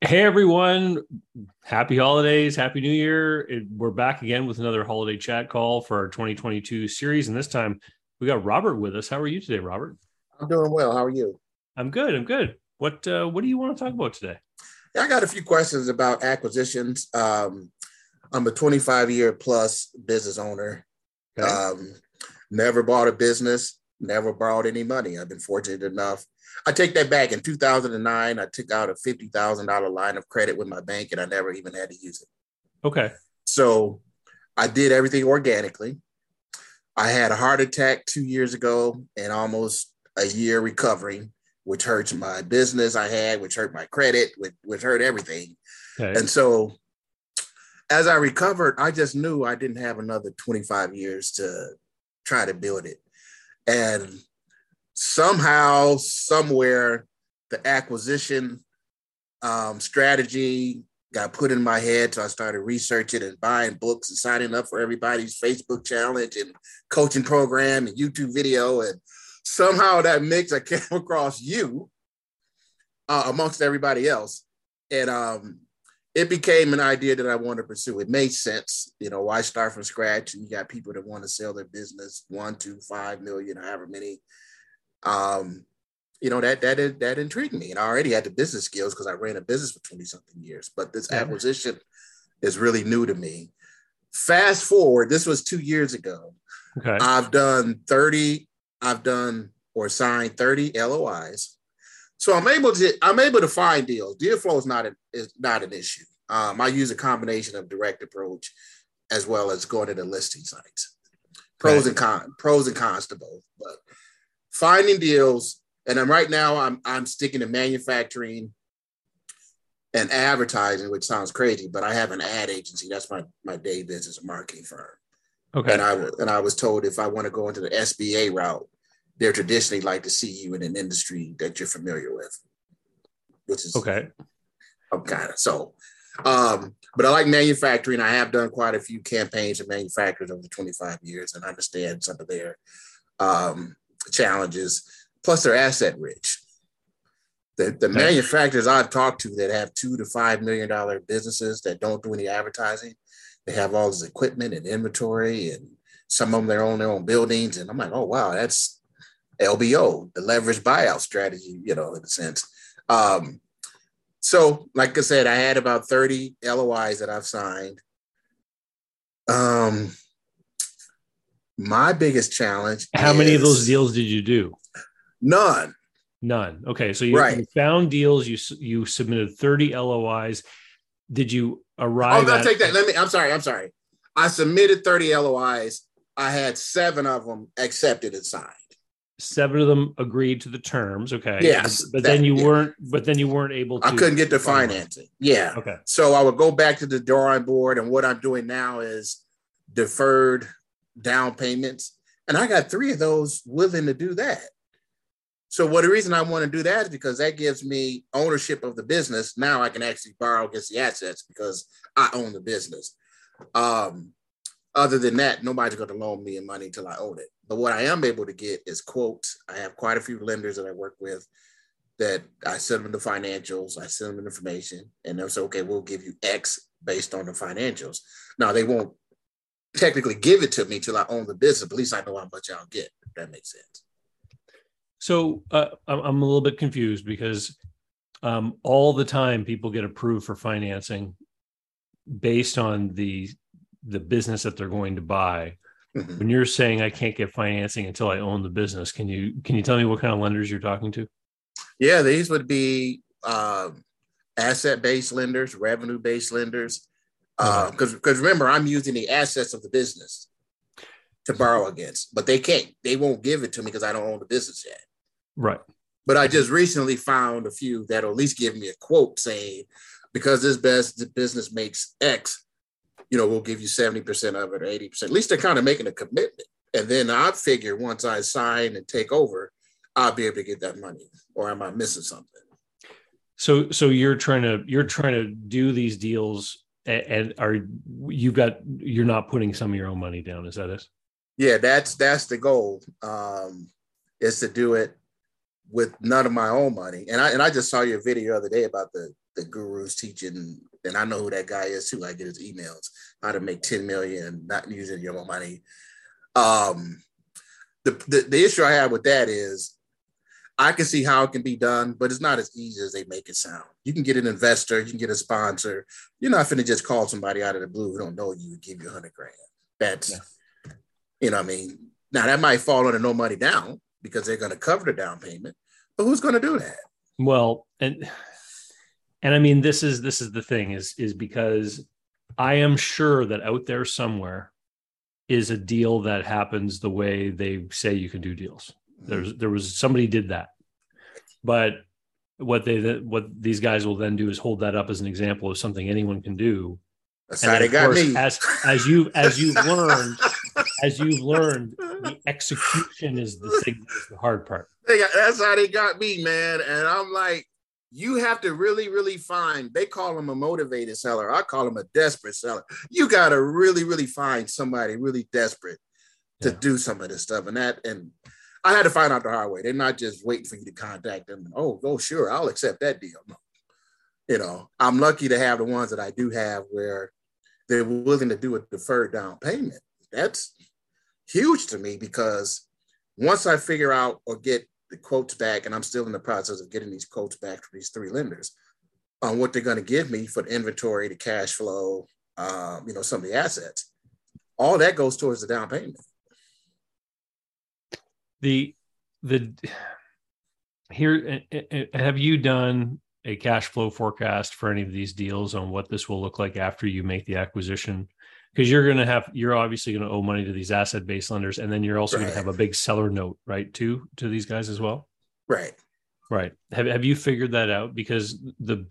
Hey everyone, happy holidays, happy new year. We're back again with another holiday chat call for our 2022 series. And this time we got Robert with us. How are you today, Robert? I'm doing well. How are you? I'm good. I'm good. What uh, what do you want to talk about today? Yeah, I got a few questions about acquisitions. Um, I'm a 25 year plus business owner. Okay. Um, never bought a business, never borrowed any money. I've been fortunate enough. I take that back. In 2009, I took out a $50,000 line of credit with my bank and I never even had to use it. Okay. So I did everything organically. I had a heart attack two years ago and almost a year recovering, which hurts my business I had, which hurt my credit, which, which hurt everything. Okay. And so as I recovered, I just knew I didn't have another 25 years to try to build it. And somehow, somewhere, the acquisition um, strategy got put in my head. So I started researching and buying books and signing up for everybody's Facebook challenge and coaching program and YouTube video. And somehow that mix, I came across you uh, amongst everybody else. And um, it became an idea that I wanted to pursue. It made sense. You know, why start from scratch? And you got people that want to sell their business one, two, five million, however many. Um, you know, that that that intrigued me. And I already had the business skills because I ran a business for 20 something years. But this Yeah. acquisition is really new to me. Fast forward, this was two years ago. Okay. I've done 30, I've done or signed 30 LOIs. So I'm able to I'm able to find deals. Deal flow is not a, is not an issue. Um, I use a combination of direct approach as well as going to the listing sites. Pros Right. and cons, pros and cons to both. But finding deals, and I'm right now I'm I'm sticking to manufacturing and advertising, which sounds crazy, but I have an ad agency. That's my my day business, a marketing firm. Okay. And I and I was told if I want to go into the SBA route, they're traditionally like to see you in an industry that you're familiar with, which is Okay. I'm kind of so. Um, but I like manufacturing. I have done quite a few campaigns of manufacturers over the 25 years and I understand some of their um, challenges. Plus, they're asset rich. The, the manufacturers I've talked to that have two to five million dollar businesses that don't do any advertising, they have all this equipment and inventory, and some of them they own their own buildings. And I'm like, oh wow, that's LBO, the leverage buyout strategy, you know, in a sense. Um, so, like I said, I had about 30 LOIs that I've signed. Um, my biggest challenge. How many of those deals did you do? None. None. Okay. So you, Right. you found deals. You you submitted 30 LOIs. Did you arrive? Oh, no, at take that. Let me. I'm sorry. I'm sorry. I submitted 30 LOIs. I had seven of them accepted and signed. seven of them agreed to the terms? Okay. Yes, But, but then you yeah. weren't. But then you weren't able to. I couldn't get the financing. Yeah. Okay. So I would go back to the drawing board, and what I'm doing now is deferred down payments, and I got three of those willing to do that. So what the reason I want to do that is because that gives me ownership of the business. Now I can actually borrow against the assets because I own the business. Um, other than that, nobody's going to loan me money until I own it. But what I am able to get is quotes. I have quite a few lenders that I work with that I send them the financials, I send them information, and they'll say, okay, we'll give you X based on the financials. Now they won't technically give it to me till I own the business, but at least I know how much I'll get, if that makes sense. So uh, I'm I'm a little bit confused because um, all the time people get approved for financing based on the the business that they're going to buy. Mhm. When you're saying I can't get financing until I own the business, can you can you tell me what kind of lenders you're talking to? Yeah, these would be um, asset-based lenders, revenue-based lenders. Uh, because because remember, I'm using the assets of the business to borrow against, but they can't. They won't give it to me because I don't own the business yet. Right. But I just recently found a few that'll at least give me a quote saying, because this best business makes X, you know, we'll give you 70% of it or 80%. At least they're kind of making a commitment. And then I figure once I sign and take over, I'll be able to get that money. Or am I missing something? So so you're trying to you're trying to do these deals and, are you've got you're not putting some of your own money down? Is that it? Yeah, that's that's the goal. Um, is to do it with none of my own money. And I and I just saw your video the other day about the the gurus teaching, and I know who that guy is too. I get his emails how to make 10 million not using your own money. Um, the, the, the issue I have with that is I can see how it can be done, but it's not as easy as they make it sound. You can get an investor, you can get a sponsor. You're not going to just call somebody out of the blue who don't know you and give you a hundred grand. That's, yeah. you know, I mean, now that might fall under no money down because they're going to cover the down payment, but who's going to do that? Well, and and I mean, this is this is the thing is is because I am sure that out there somewhere is a deal that happens the way they say you can do deals. There's there was somebody did that, but what they what these guys will then do is hold that up as an example of something anyone can do. That's how they got course, me. As as you as you've learned, as you've learned, the execution is the thing is the hard part. That's how they got me, man. And I'm like, you have to really, really find. They call them a motivated seller. I call them a desperate seller. You got to really, really find somebody really desperate to yeah. do some of this stuff. And that, and I had to find out the hard way. They're not just waiting for you to contact them. And, oh, sure, I'll accept that deal. You know, I'm lucky to have the ones that I do have where they're willing to do a deferred down payment. That's huge to me because once I figure out or get the quotes back, and I'm still in the process of getting these quotes back from these three lenders on what they're going to give me for the inventory, the cash flow, um, you know, some of the assets. All that goes towards the down payment. The the here have you done a cash flow forecast for any of these deals on what this will look like after you make the acquisition? Because you're going to have you're obviously going to owe money to these asset based lenders and then you're also right. going to have a big seller note right to to these guys as well? Right. Right. Have, have you figured that out? Because the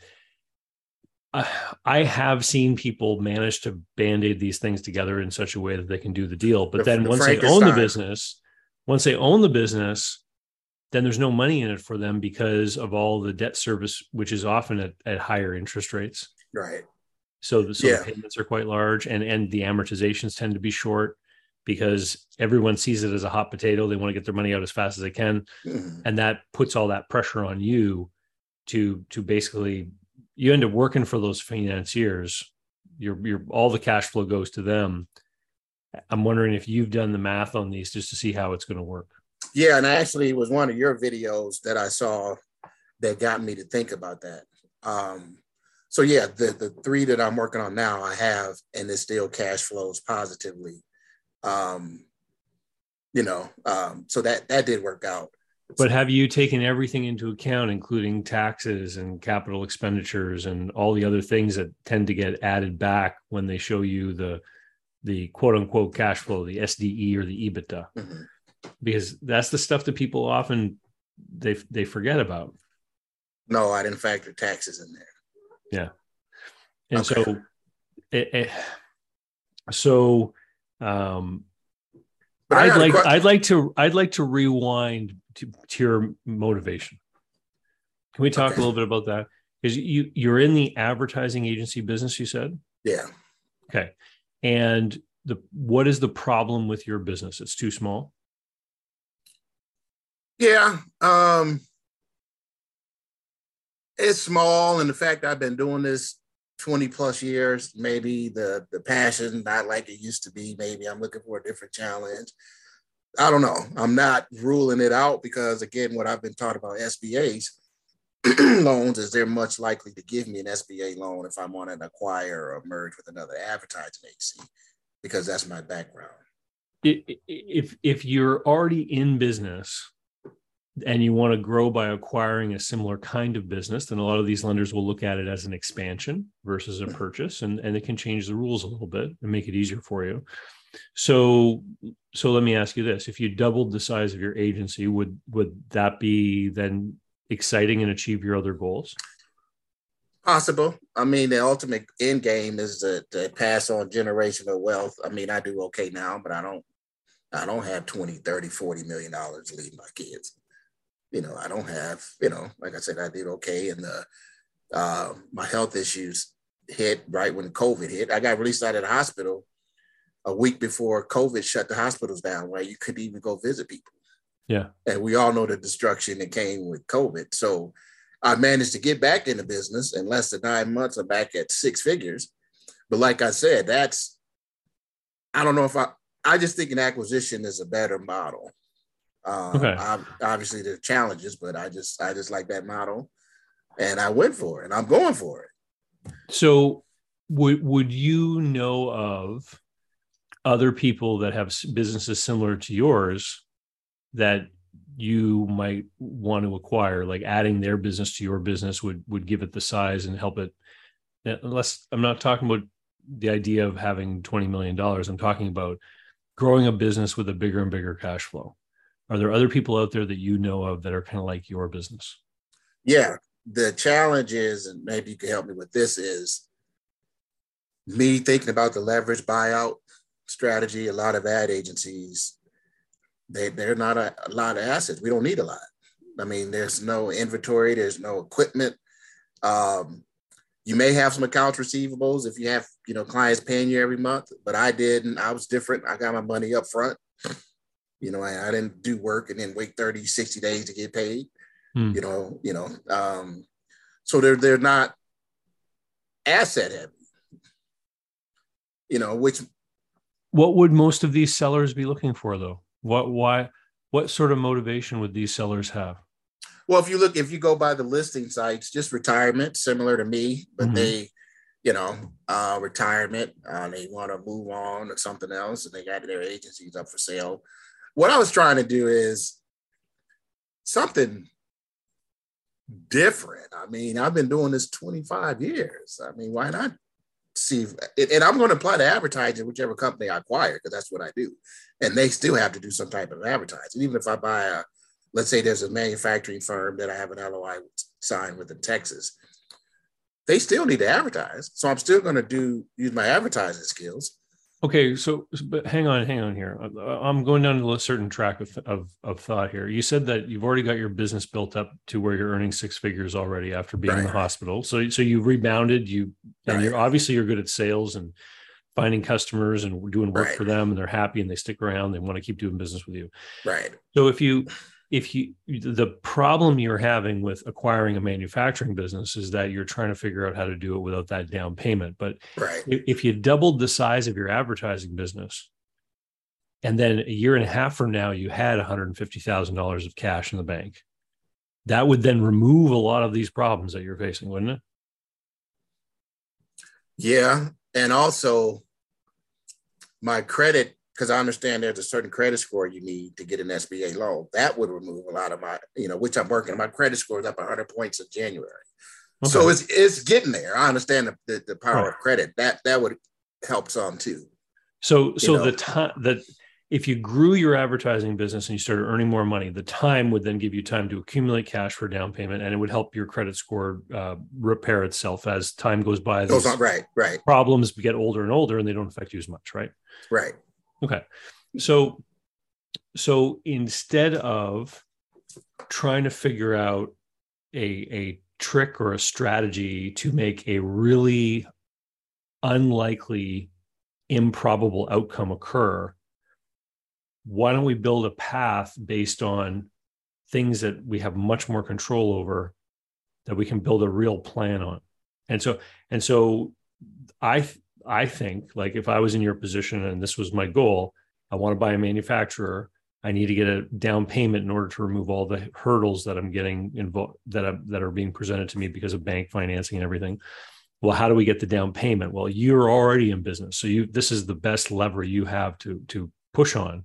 uh, I have seen people manage to band-aid these things together in such a way that they can do the deal. But the, then the once they own the business, once they own the business, then there's no money in it for them because of all the debt service, which is often at, at higher interest rates. Right. So, the, so yeah. the payments are quite large, and and the amortizations tend to be short because everyone sees it as a hot potato. They want to get their money out as fast as they can, mm-hmm. and that puts all that pressure on you to to basically you end up working for those financiers. Your your all the cash flow goes to them. I'm wondering if you've done the math on these just to see how it's going to work. Yeah, and actually, it was one of your videos that I saw that got me to think about that. Um, so yeah, the the three that I'm working on now, I have, and it still cash flows positively. Um, you know, um, so that that did work out. But have you taken everything into account, including taxes and capital expenditures and all the other things that tend to get added back when they show you the the quote unquote cash flow, the SDE or the EBITDA? Mm-hmm. Because that's the stuff that people often they they forget about. No, I didn't factor taxes in there. Yeah. And okay. so, it, it, so, um, but I'd like I'd like to I'd like to rewind to, to your motivation. Can we talk okay. a little bit about that? Because you you're in the advertising agency business, you said. Yeah. Okay. And the what is the problem with your business? It's too small. Yeah. Um it's small and the fact I've been doing this 20 plus years, maybe the the passion not like it used to be. Maybe I'm looking for a different challenge. I don't know. I'm not ruling it out because again, what I've been taught about SBA's loans is they're much likely to give me an SBA loan if I'm want to acquire or merge with another advertising agency because that's my background. If if you're already in business and you want to grow by acquiring a similar kind of business, then a lot of these lenders will look at it as an expansion versus a mm-hmm. purchase, and, and it can change the rules a little bit and make it easier for you. So, so let me ask you this: If you doubled the size of your agency, would would that be then exciting and achieve your other goals? Possible. I mean, the ultimate end game is to, to pass on generational wealth. I mean, I do okay now, but I don't I don't have 20, 30, 40 million dollars to leave my kids you know, I don't have, you know, like I said, I did okay. And the, uh, my health issues hit right when COVID hit. I got released out of the hospital a week before COVID shut the hospitals down, where you couldn't even go visit people. Yeah. And we all know the destruction that came with COVID. So I managed to get back into business in less than nine months. I'm back at six figures. But like I said, that's I don't know if I I just think an acquisition is a better model. Uh, okay. I, obviously, there's challenges, but I just I just like that model, and I went for it, and I'm going for it. So, would would you know of other people that have businesses similar to yours that you might want to acquire like adding their business to your business would would give it the size and help it. Unless i'm not talking about the idea of having 20 million dollars i'm talking about growing a business with a bigger and bigger cash flow. Are there other people out there that you know of that are kind of like your business? Yeah the challenge is and maybe you can help me with this is me thinking about the leverage buyout strategy a lot of ad agencies they, they're not a, a lot of assets. We don't need a lot. I mean, there's no inventory, there's no equipment. Um, you may have some accounts receivables if you have, you know, clients paying you every month, but I didn't. I was different. I got my money up front. You know, I, I didn't do work and then wait 30, 60 days to get paid. Hmm. You know, you know, um, so they're they're not asset heavy. You know, which what would most of these sellers be looking for though? What why what sort of motivation would these sellers have? Well, if you look, if you go by the listing sites, just retirement, similar to me, but mm-hmm. they, you know, uh, retirement, uh, they want to move on or something else, and they got their agencies up for sale. What I was trying to do is something different. I mean, I've been doing this 25 years. I mean, why not see? And I'm going to apply to advertising whichever company I acquire because that's what I do and they still have to do some type of advertising. Even if I buy a, let's say there's a manufacturing firm that I have an LOI signed with in Texas, they still need to advertise. So I'm still going to do use my advertising skills. Okay, so but hang on, hang on here. I'm going down a certain track of, of, of thought here. You said that you've already got your business built up to where you're earning six figures already after being right. in the hospital. So so you rebounded. You and you're obviously you're good at sales and finding customers and doing work right. for them and they're happy and they stick around they want to keep doing business with you right so if you if you the problem you're having with acquiring a manufacturing business is that you're trying to figure out how to do it without that down payment. But right. if you doubled the size of your advertising business and then a year and a half from now you had $150,000 of cash in the bank that would then remove a lot of these problems that you're facing wouldn't it? Yeah. And also my credit, because I understand there's a certain credit score you need to get an SBA loan. That would remove a lot of my, you know, which I'm working. My credit score is up 100 points in January. Okay. So it's it's getting there. I understand the, the, the power right. of credit. That that would help some too. So so know? the time that if you grew your advertising business and you started earning more money, the time would then give you time to accumulate cash for down payment, and it would help your credit score uh, repair itself as time goes by. Goes on, right, right. Problems get older and older, and they don't affect you as much, right? Right. Okay. So, so instead of trying to figure out a a trick or a strategy to make a really unlikely, improbable outcome occur, why don't we build a path based on things that we have much more control over that we can build a real plan on and so and so i I think like if I was in your position and this was my goal, I want to buy a manufacturer. I need to get a down payment in order to remove all the hurdles that I'm getting involved that are, that are being presented to me because of bank financing and everything. Well, how do we get the down payment? Well, you're already in business, so you this is the best lever you have to to push on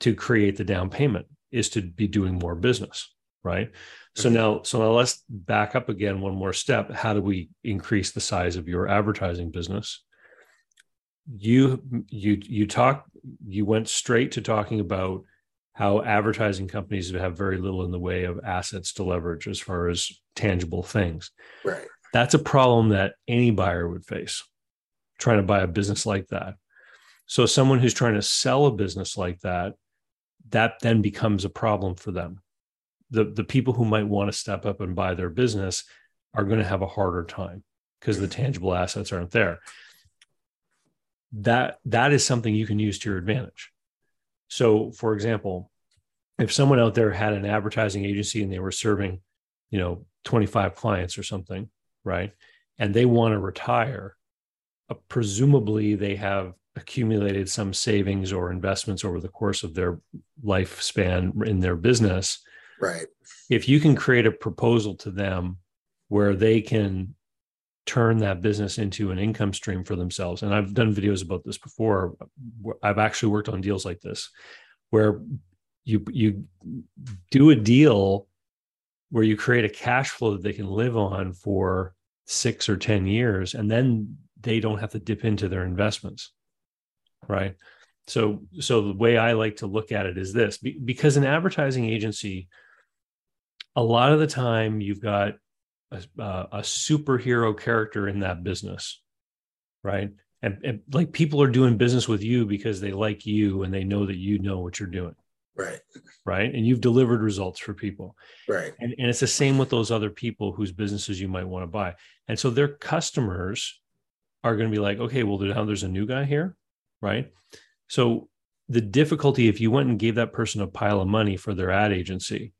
to create the down payment is to be doing more business, right? So mm-hmm. now, so now let's back up again one more step. How do we increase the size of your advertising business? You you you talk you went straight to talking about how advertising companies have very little in the way of assets to leverage as far as tangible things. Right. That's a problem that any buyer would face trying to buy a business like that. So someone who's trying to sell a business like that, that then becomes a problem for them the the people who might want to step up and buy their business are going to have a harder time because the tangible assets aren't there that that is something you can use to your advantage so for example if someone out there had an advertising agency and they were serving you know 25 clients or something, right? And they want to retire, uh, presumably they have accumulated some savings or investments over the course of their lifespan in their business. Right. If you can create a proposal to them where they can turn that business into an income stream for themselves. And I've done videos about this before. I've actually worked on deals like this where you you do a deal where you create a cash flow that they can live on for 6 or 10 years and then they don't have to dip into their investments. Right? So so the way I like to look at it is this because an advertising agency a lot of the time you've got a, a superhero character in that business, right? And, and like people are doing business with you because they like you and they know that you know what you're doing. Right. Right. And you've delivered results for people. Right. And, and it's the same with those other people whose businesses you might want to buy. And so their customers are going to be like, okay, well, now there's a new guy here. Right. So the difficulty, if you went and gave that person a pile of money for their ad agency,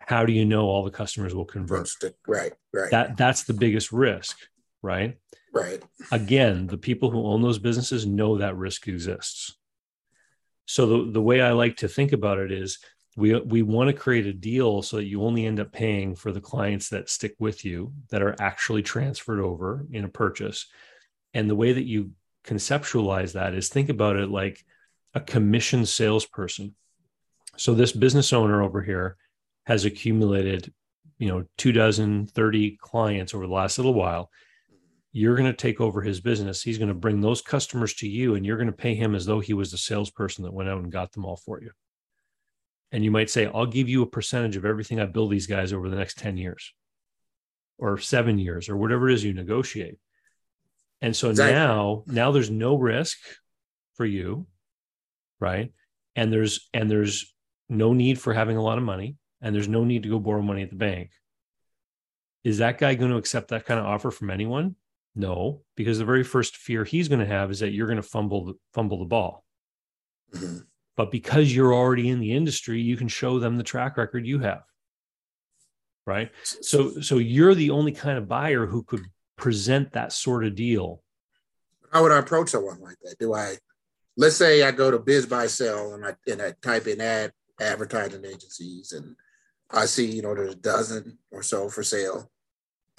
how do you know all the customers will convert? Right, right. That that's the biggest risk, right? Right. Again, the people who own those businesses know that risk exists. So the, the way I like to think about it is we we want to create a deal so that you only end up paying for the clients that stick with you that are actually transferred over in a purchase. And the way that you conceptualize that is think about it like a commission salesperson. So this business owner over here has accumulated, you know, two dozen, 30 clients over the last little while. You're going to take over his business. He's going to bring those customers to you, and you're going to pay him as though he was the salesperson that went out and got them all for you. And you might say, I'll give you a percentage of everything I build these guys over the next 10 years or seven years or whatever it is you negotiate. And so exactly. now, now there's no risk for you, right? And there's and there's no need for having a lot of money and there's no need to go borrow money at the bank. Is that guy going to accept that kind of offer from anyone? No, because the very first fear he's going to have is that you're going to fumble the, fumble the ball. Mm-hmm. But because you're already in the industry, you can show them the track record you have. Right? So so you're the only kind of buyer who could present that sort of deal. How would I approach someone like that? Do I let's say I go to BizBuySell and I and I type in ad advertising agencies and I see, you know, there's a dozen or so for sale.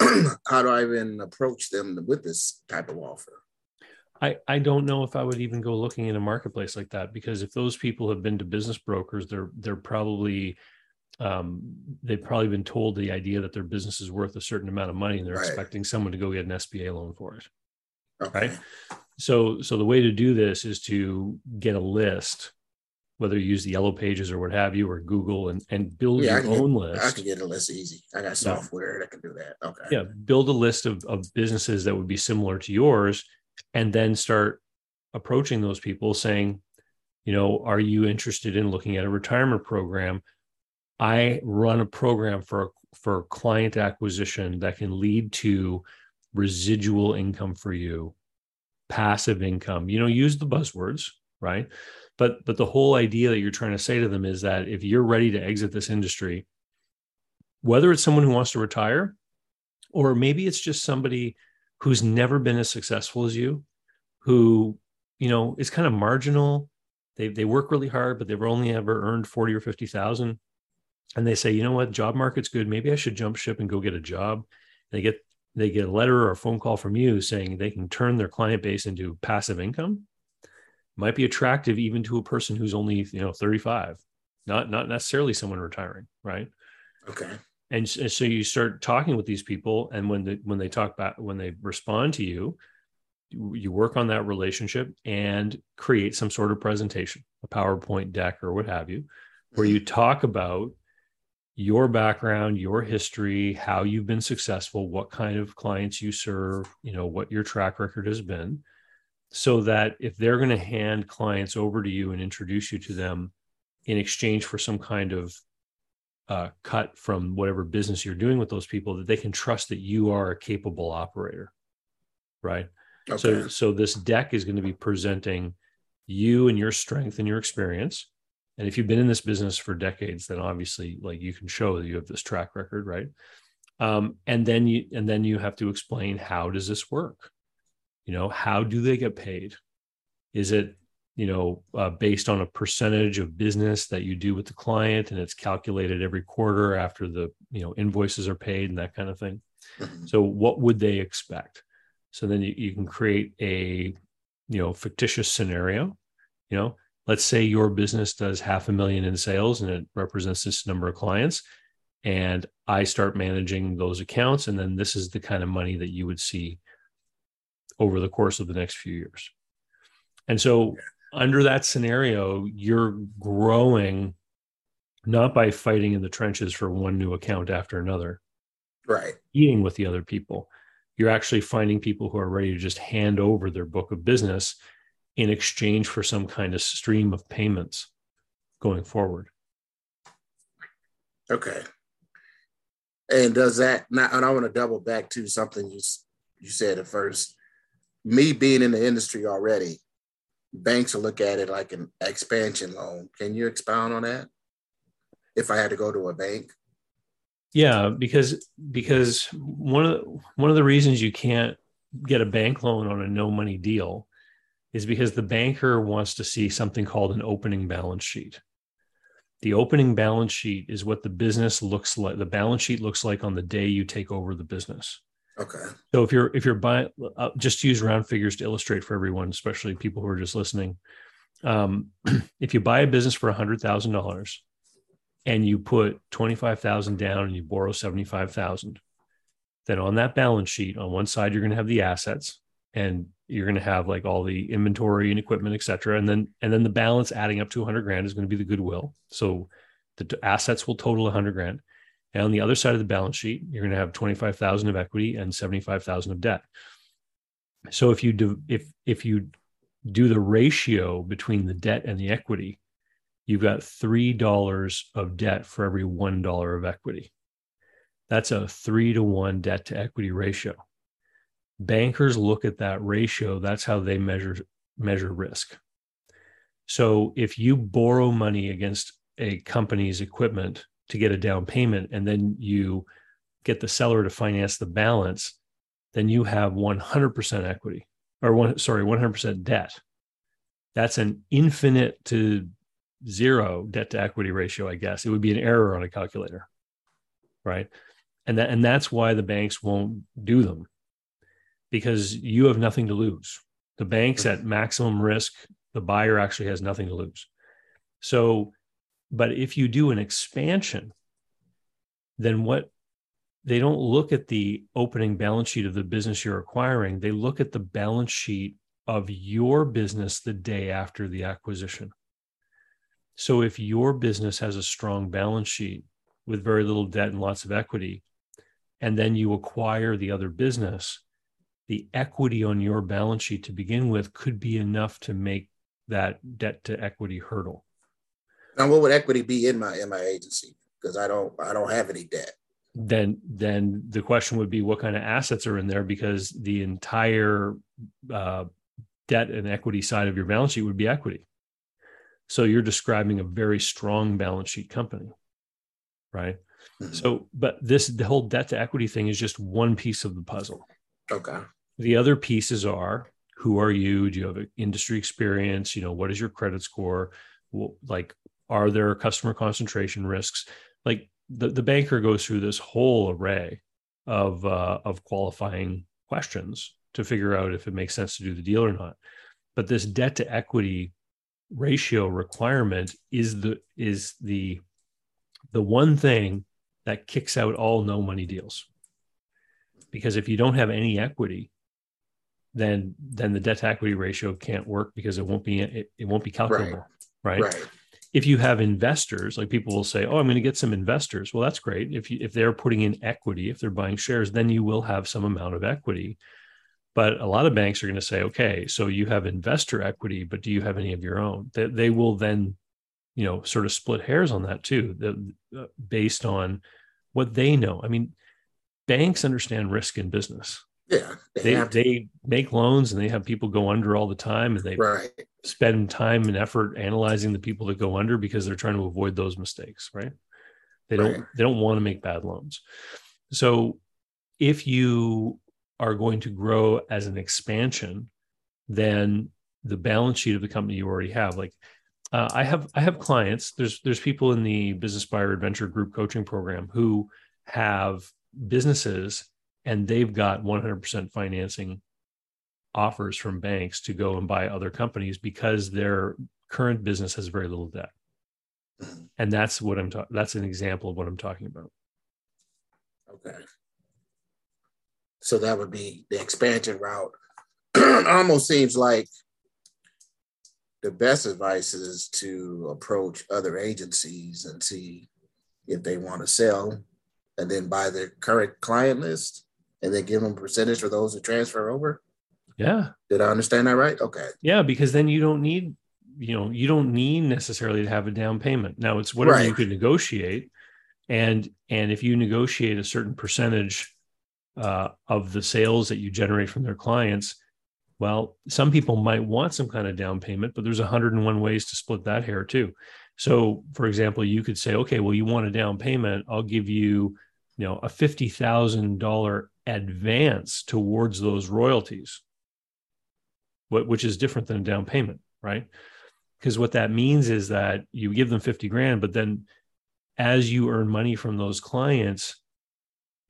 How do I even approach them with this type of offer? I, I don't know if I would even go looking in a marketplace like that because if those people have been to business brokers, they're they're probably um, they've probably been told the idea that their business is worth a certain amount of money and they're right. expecting someone to go get an SBA loan for it. Okay. Right. So so the way to do this is to get a list whether you use the yellow pages or what have you, or Google and, and build yeah, your own get, list. I can get a list easy. I got software that can do that. Okay. Yeah. Build a list of, of businesses that would be similar to yours and then start approaching those people saying, you know, are you interested in looking at a retirement program? I run a program for for client acquisition that can lead to residual income for you, passive income. You know, use the buzzwords, right? But but the whole idea that you're trying to say to them is that if you're ready to exit this industry whether it's someone who wants to retire or maybe it's just somebody who's never been as successful as you who you know is kind of marginal. They they work really hard but they've only ever earned 40 or 50,000 and they say you know what? Job market's good. Maybe I should jump ship and go get a job. They get they get a letter or a phone call from you saying they can turn their client base into passive income might be attractive even to a person who's only you know 35 not not necessarily someone retiring right? Okay. And, and so you start talking with these people and when they when they talk back when they respond to you you work on that relationship and create some sort of presentation a powerpoint deck or what have you where you talk about your background your history how you've been successful what kind of clients you serve you know what your track record has been so that if they're going to hand clients over to you and introduce you to them in exchange for some kind of uh, cut from whatever business you're doing with those people that they can trust that you are a capable operator right? Okay. so so this deck is going to be presenting you and your strength and your experience. And if you've been in this business for decades then obviously like you can show that you have this track record right? Um, and then you and then you have to explain how does this work you know how do they get paid? Is it you know uh, based on a percentage of business that you do with the client and it's calculated every quarter after the you know invoices are paid and that kind of thing? Mm-hmm. so what would they expect? So then you, you can create a you know fictitious scenario. You know let's say your business does half a million in sales and it represents this number of clients and i start managing those accounts and then this is the kind of money that you would see over the course of the next few years and so under that scenario you're growing not by fighting in the trenches for one new account after another right eating with the other people you're actually finding people who are ready to just hand over their book of business in exchange for some kind of stream of payments going forward. Okay. And does that now? And I want to double back to something you you said at first. Me being in the industry already, banks will look at it like an expansion loan. Can you expound on that? If I had to go to a bank. Yeah, because because one of the, one of the reasons you can't get a bank loan on a no money deal is because the banker wants to see something called an opening balance sheet. The opening balance sheet is what the business looks like. The balance sheet looks like on the day you take over the business. Okay. So if you're if you're buying, uh, just use round figures to illustrate for everyone, especially people who are just listening. Um, if you buy a business for a hundred thousand dollars, and you put twenty five thousand down and you borrow seventy five thousand, then on that balance sheet, on one side you're going to have the assets, and you're going to have like all the inventory and equipment, et cetera. And then, and then the balance adding up to a 100 grand is going to be the goodwill. So the assets will total a 100 grand. And on the other side of the balance sheet, you're going to have 25,000 of equity and 75,000 of debt. So if you do, if if you do the ratio between the debt and the equity, you've got three dollars of debt for every one dollar of equity. That's a three to one debt to equity ratio bankers look at that ratio that's how they measure measure risk so if you borrow money against a company's equipment to get a down payment and then you get the seller to finance the balance then you have 100% equity or one sorry 100% debt that's an infinite to zero debt to equity ratio i guess it would be an error on a calculator right and that and that's why the banks won't do them because you have nothing to lose. The bank's at maximum risk. The buyer actually has nothing to lose. So, but if you do an expansion, then what they don't look at the opening balance sheet of the business you're acquiring, they look at the balance sheet of your business the day after the acquisition. So if your business has a strong balance sheet with very little debt and lots of equity, and then you acquire the other business, the equity on your balance sheet to begin with could be enough to make that debt to equity hurdle. Now, what would equity be in my in my agency? Because I don't I don't have any debt. Then then the question would be what kind of assets are in there because the entire uh, debt and equity side of your balance sheet would be equity. So you're describing a very strong balance sheet company, right? Mm-hmm. So, but this the whole debt to equity thing is just one piece of the puzzle. Okay. The other pieces are who are you? Do you have industry experience? You know, what is your credit score? Like, are there customer concentration risks? Like the, the banker goes through this whole array of uh, of qualifying questions to figure out if it makes sense to do the deal or not. But this debt to equity ratio requirement is the is the the one thing that kicks out all no money deals because if you don't have any equity then then the debt to equity ratio can't work because it won't be it, it won't be calculable right. right. right if you have investors like people will say oh i'm going to get some investors. Well that's great. If you if they're putting in equity if they're buying shares then you will have some amount of equity. But a lot of banks are going to say okay so you have investor equity but do you have any of your own? They, they will then you know sort of split hairs on that too the, uh, based on what they know. I mean banks understand risk in business. Yeah, they they, they, make loans and they have people go under all the time, and they right. Spend time and effort analyzing the people that go under because they're trying to avoid those mistakes. Right? They don't right. they don't want to make bad loans. So if you are going to grow as an expansion, then the balance sheet of the company you already have, like uh, I have, I have clients. There's there's people in the Business Buyer Advantage Group coaching program who have businesses and they've got 100% financing offers from banks to go and buy other companies because their current business has very little debt. And that's what I'm talking that's an example of what I'm talking about. Okay. So that would be the expansion route. Almost seems like the best advice is to approach other agencies and see if they want to sell and then buy their current client list and then give them percentage for those that transfer over. Yeah. Did I understand that right? Okay. Yeah, because then you don't need, you know, you don't need necessarily to have a down payment. Now it's whatever right. you could negotiate. And and if you negotiate a certain percentage uh, of the sales that you generate from their clients, well, some people might want some kind of down payment, but there's 101 ways to split that hair too. So, for example, you could say, okay, well, you want a down payment, I'll give you, you know, a fifty thousand dollar advance towards those royalties which is different than a down payment, right? Because what that means is that you give them 50 grand, but then as you earn money from those clients,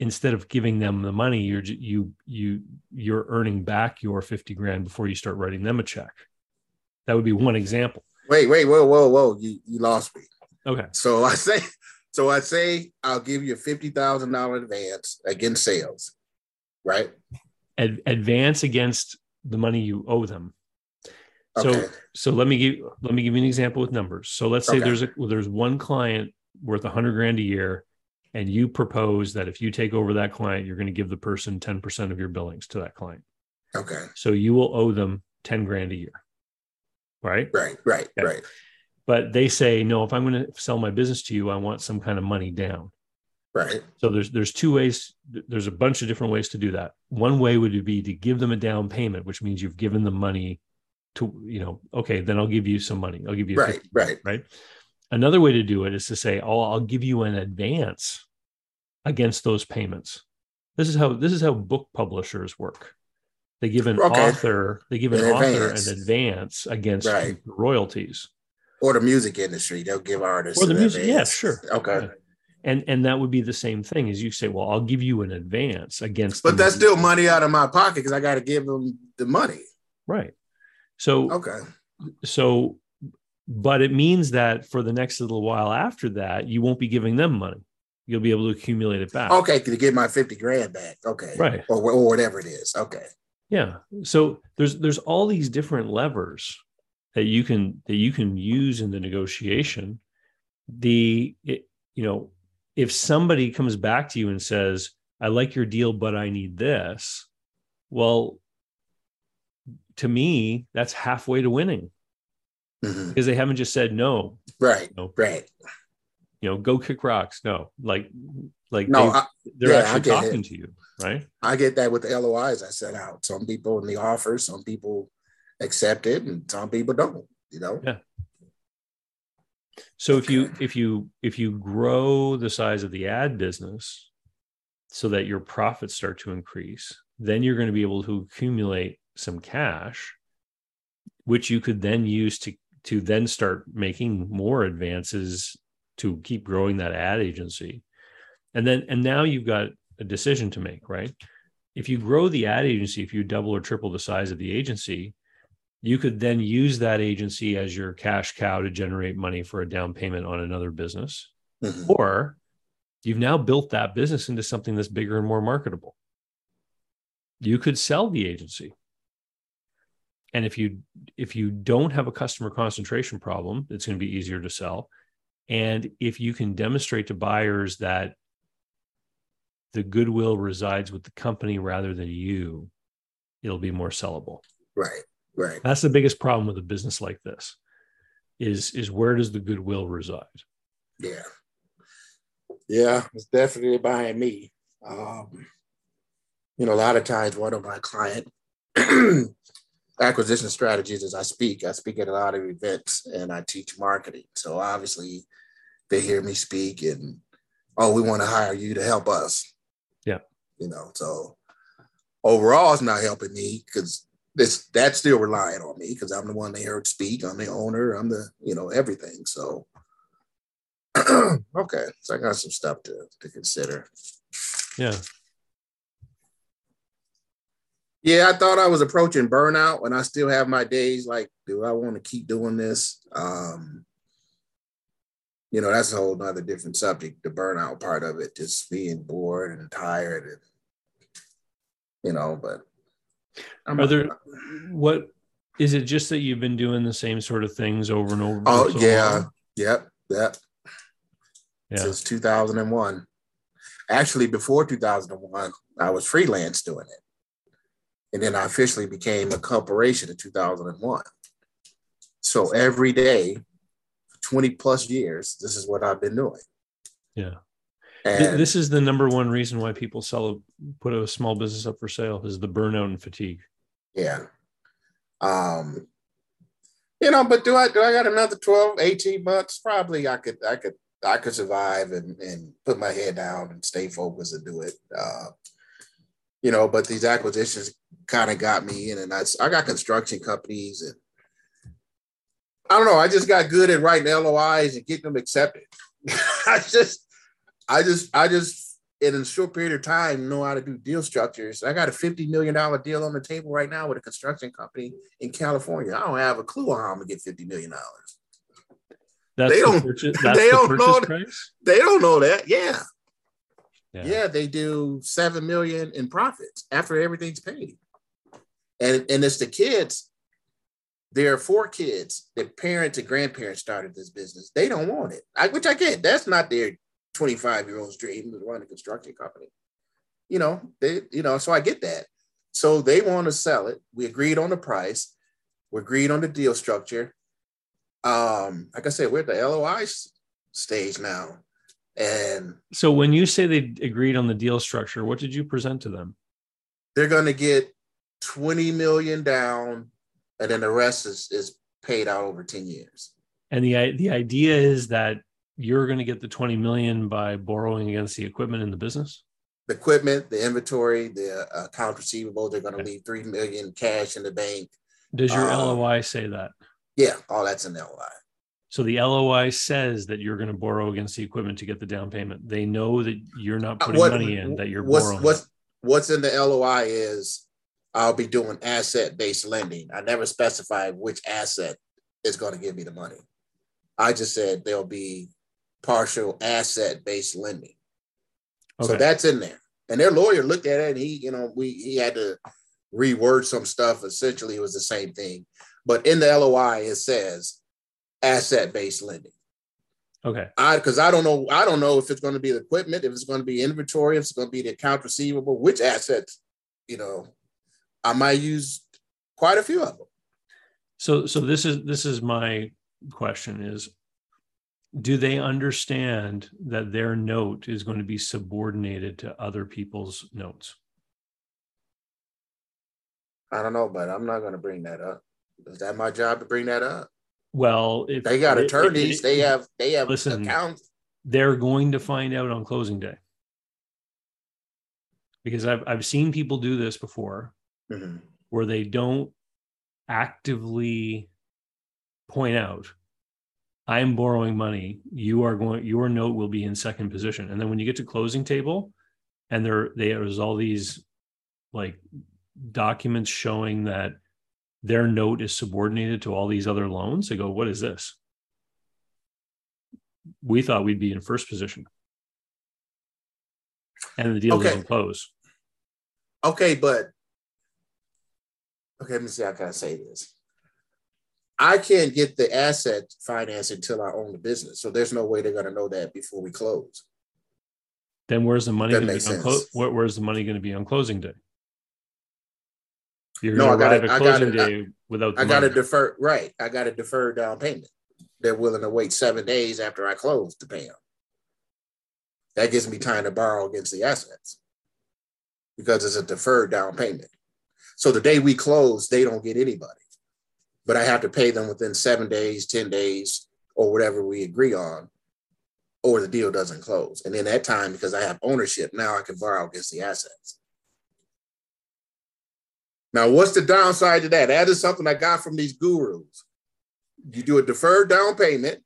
instead of giving them the money, you're you you you're earning back your 50 grand before you start writing them a check. That would be one example. Wait, wait, whoa, whoa, whoa. You you lost me. Okay. So I say, so I say I'll give you a fifty thousand dollar advance against sales, right? Ad- advance against the money you owe them. So okay. so let me give let me give you an example with numbers. So let's say okay. there's a well, there's one client worth a hundred grand a year, and you propose that if you take over that client, you're going to give the person 10% of your billings to that client. Okay. So you will owe them 10 grand a year. Right? Right, right, okay. right. But they say, no, if I'm going to sell my business to you, I want some kind of money down. Right. So there's there's two ways. There's a bunch of different ways to do that. One way would be to give them a down payment, which means you've given them money to you know. Okay, then I'll give you some money. I'll give you right, 50, right, right. Another way to do it is to say, "Oh, I'll give you an advance against those payments." This is how this is how book publishers work. They give an okay. author they give an, an author an advance against right. royalties. Or the music industry, they'll give artists. Or the music, yeah, sure. Okay. Yeah and and that would be the same thing as you say well i'll give you an advance against but that's still money out of my pocket because i got to give them the money. Right. So okay. so but it means that for the next little while after that you won't be giving them money. You'll be able to accumulate it back. Okay to get my 50 grand back. Okay. Right. Or, or whatever it is. Okay. Yeah. So there's there's all these different levers that you can that you can use in the negotiation. The it, you know if somebody comes back to you and says, I like your deal, but I need this, well, to me, that's halfway to winning mm-hmm. because they haven't just said no. Right. You know, right. You know, go kick rocks. No, like, like no, I, they're yeah, actually talking it. to you, right? I get that with the LOIs I set out. Some people in the offer, some people accept it, and some people don't. You know. Yeah. So if you if you if you grow the size of the ad business so that your profits start to increase, then you're going to be able to accumulate some cash which you could then use to to then start making more advances to keep growing that ad agency. And then and now you've got a decision to make, right? If you grow the ad agency, if you double or triple the size of the agency, you could then use that agency as your cash cow to generate money for a down payment on another business. Mm-hmm. Or you've now built that business into something that's bigger and more marketable. You could sell the agency. And if you if you don't have a customer concentration problem, it's going to be easier to sell. And if you can demonstrate to buyers that the goodwill resides with the company rather than you, it'll be more sellable. Right. Right. That's the biggest problem with a business like this. Is is where does the goodwill reside? Yeah. Yeah, it's definitely behind me. Um, you know, a lot of times one of my client acquisition strategies as I speak. I speak at a lot of events and I teach marketing. So obviously they hear me speak and oh, we want to hire you to help us. Yeah. You know. So overall, it's not helping me because this that's still relying on me because I'm the one they heard speak. I'm the owner. I'm the you know everything. So okay, so I got some stuff to to consider. Yeah. Yeah, I thought I was approaching burnout and I still have my days like, do I want to keep doing this? Um, you know, that's a whole nother different subject, the burnout part of it, just being bored and tired and you know, but Are there what is it just that you've been doing the same sort of things over and over? Oh so yeah. Long? Yep. Yep. Yeah. Since 2001. Actually, before 2001, I was freelance doing it. And then I officially became a corporation in 2001. So every day, 20 plus years, this is what I've been doing. Yeah. And this is the number one reason why people sell a, put a small business up for sale is the burnout and fatigue. Yeah. Um, you know, but do I do I got another 12, 18 months? Probably I could I could I could survive and, and put my head down and stay focused and do it. Uh, you know, but these acquisitions kind of got me in, and I, I got construction companies, and I don't know. I just got good at writing LOIs and getting them accepted. I just, I just, I just, in a short period of time, know how to do deal structures. I got a fifty million dollar deal on the table right now with a construction company in California. I don't have a clue on how I'm gonna get fifty million dollars. That's they don't. The purchase, they the don't know. Price? They don't know that. Yeah. yeah. Yeah, they do seven million in profits after everything's paid, and and it's the kids. There are four kids. The parents and grandparents started this business. They don't want it, I, which I get. That's not their twenty-five year old's dream to run a construction company. You know, they you know, so I get that. So they want to sell it. We agreed on the price. We agreed on the deal structure um, like I said, we're at the LOI stage now. And so when you say they agreed on the deal structure, what did you present to them? They're going to get 20 million down and then the rest is, is paid out over 10 years. And the the idea is that you're going to get the 20 million by borrowing against the equipment in the business? The equipment, the inventory, the uh, account receivable, they're going to okay. leave 3 million cash in the bank. Does your um, LOI say that? Yeah, all that's in the LOI. So the LOI says that you're going to borrow against the equipment to get the down payment. They know that you're not uh, putting what, money in, that you're what's, borrowing. What's, what's in the LOI is I'll be doing asset based lending. I never specified which asset is going to give me the money. I just said there'll be partial asset based lending. Okay. So that's in there. And their lawyer looked at it and he, you know, we he had to reword some stuff. Essentially, it was the same thing. But in the LOI, it says asset based lending. Okay. I because I don't know, I don't know if it's going to be the equipment, if it's going to be inventory, if it's going to be the account receivable, which assets, you know, I might use quite a few of them. So so this is this is my question is do they understand that their note is going to be subordinated to other people's notes? I don't know, but I'm not going to bring that up. Is that my job to bring that up? Well, if they got attorneys, they have they have listen, accounts. They're going to find out on closing day. Because I've I've seen people do this before mm-hmm. where they don't actively point out I'm borrowing money. You are going your note will be in second position. And then when you get to closing table and there there's all these like documents showing that their note is subordinated to all these other loans. They go, what is this? We thought we'd be in first position. And the deal okay. doesn't close. Okay, but okay, let me see how can I say this. I can't get the asset finance until I own the business. So there's no way they're going to know that before we close. Then where's the money? That makes sense. Clo- where, where's the money going to be on closing day? You're no, I got to. I got to. Without I got to defer. Right, I got to defer down payment. They're willing to wait seven days after I close to pay them. That gives me time to borrow against the assets because it's a deferred down payment. So the day we close, they don't get anybody, but I have to pay them within seven days, ten days, or whatever we agree on or the deal doesn't close. And then that time, because I have ownership, now I can borrow against the assets. Now, what's the downside to that? That is something I got from these gurus. You do a deferred down payment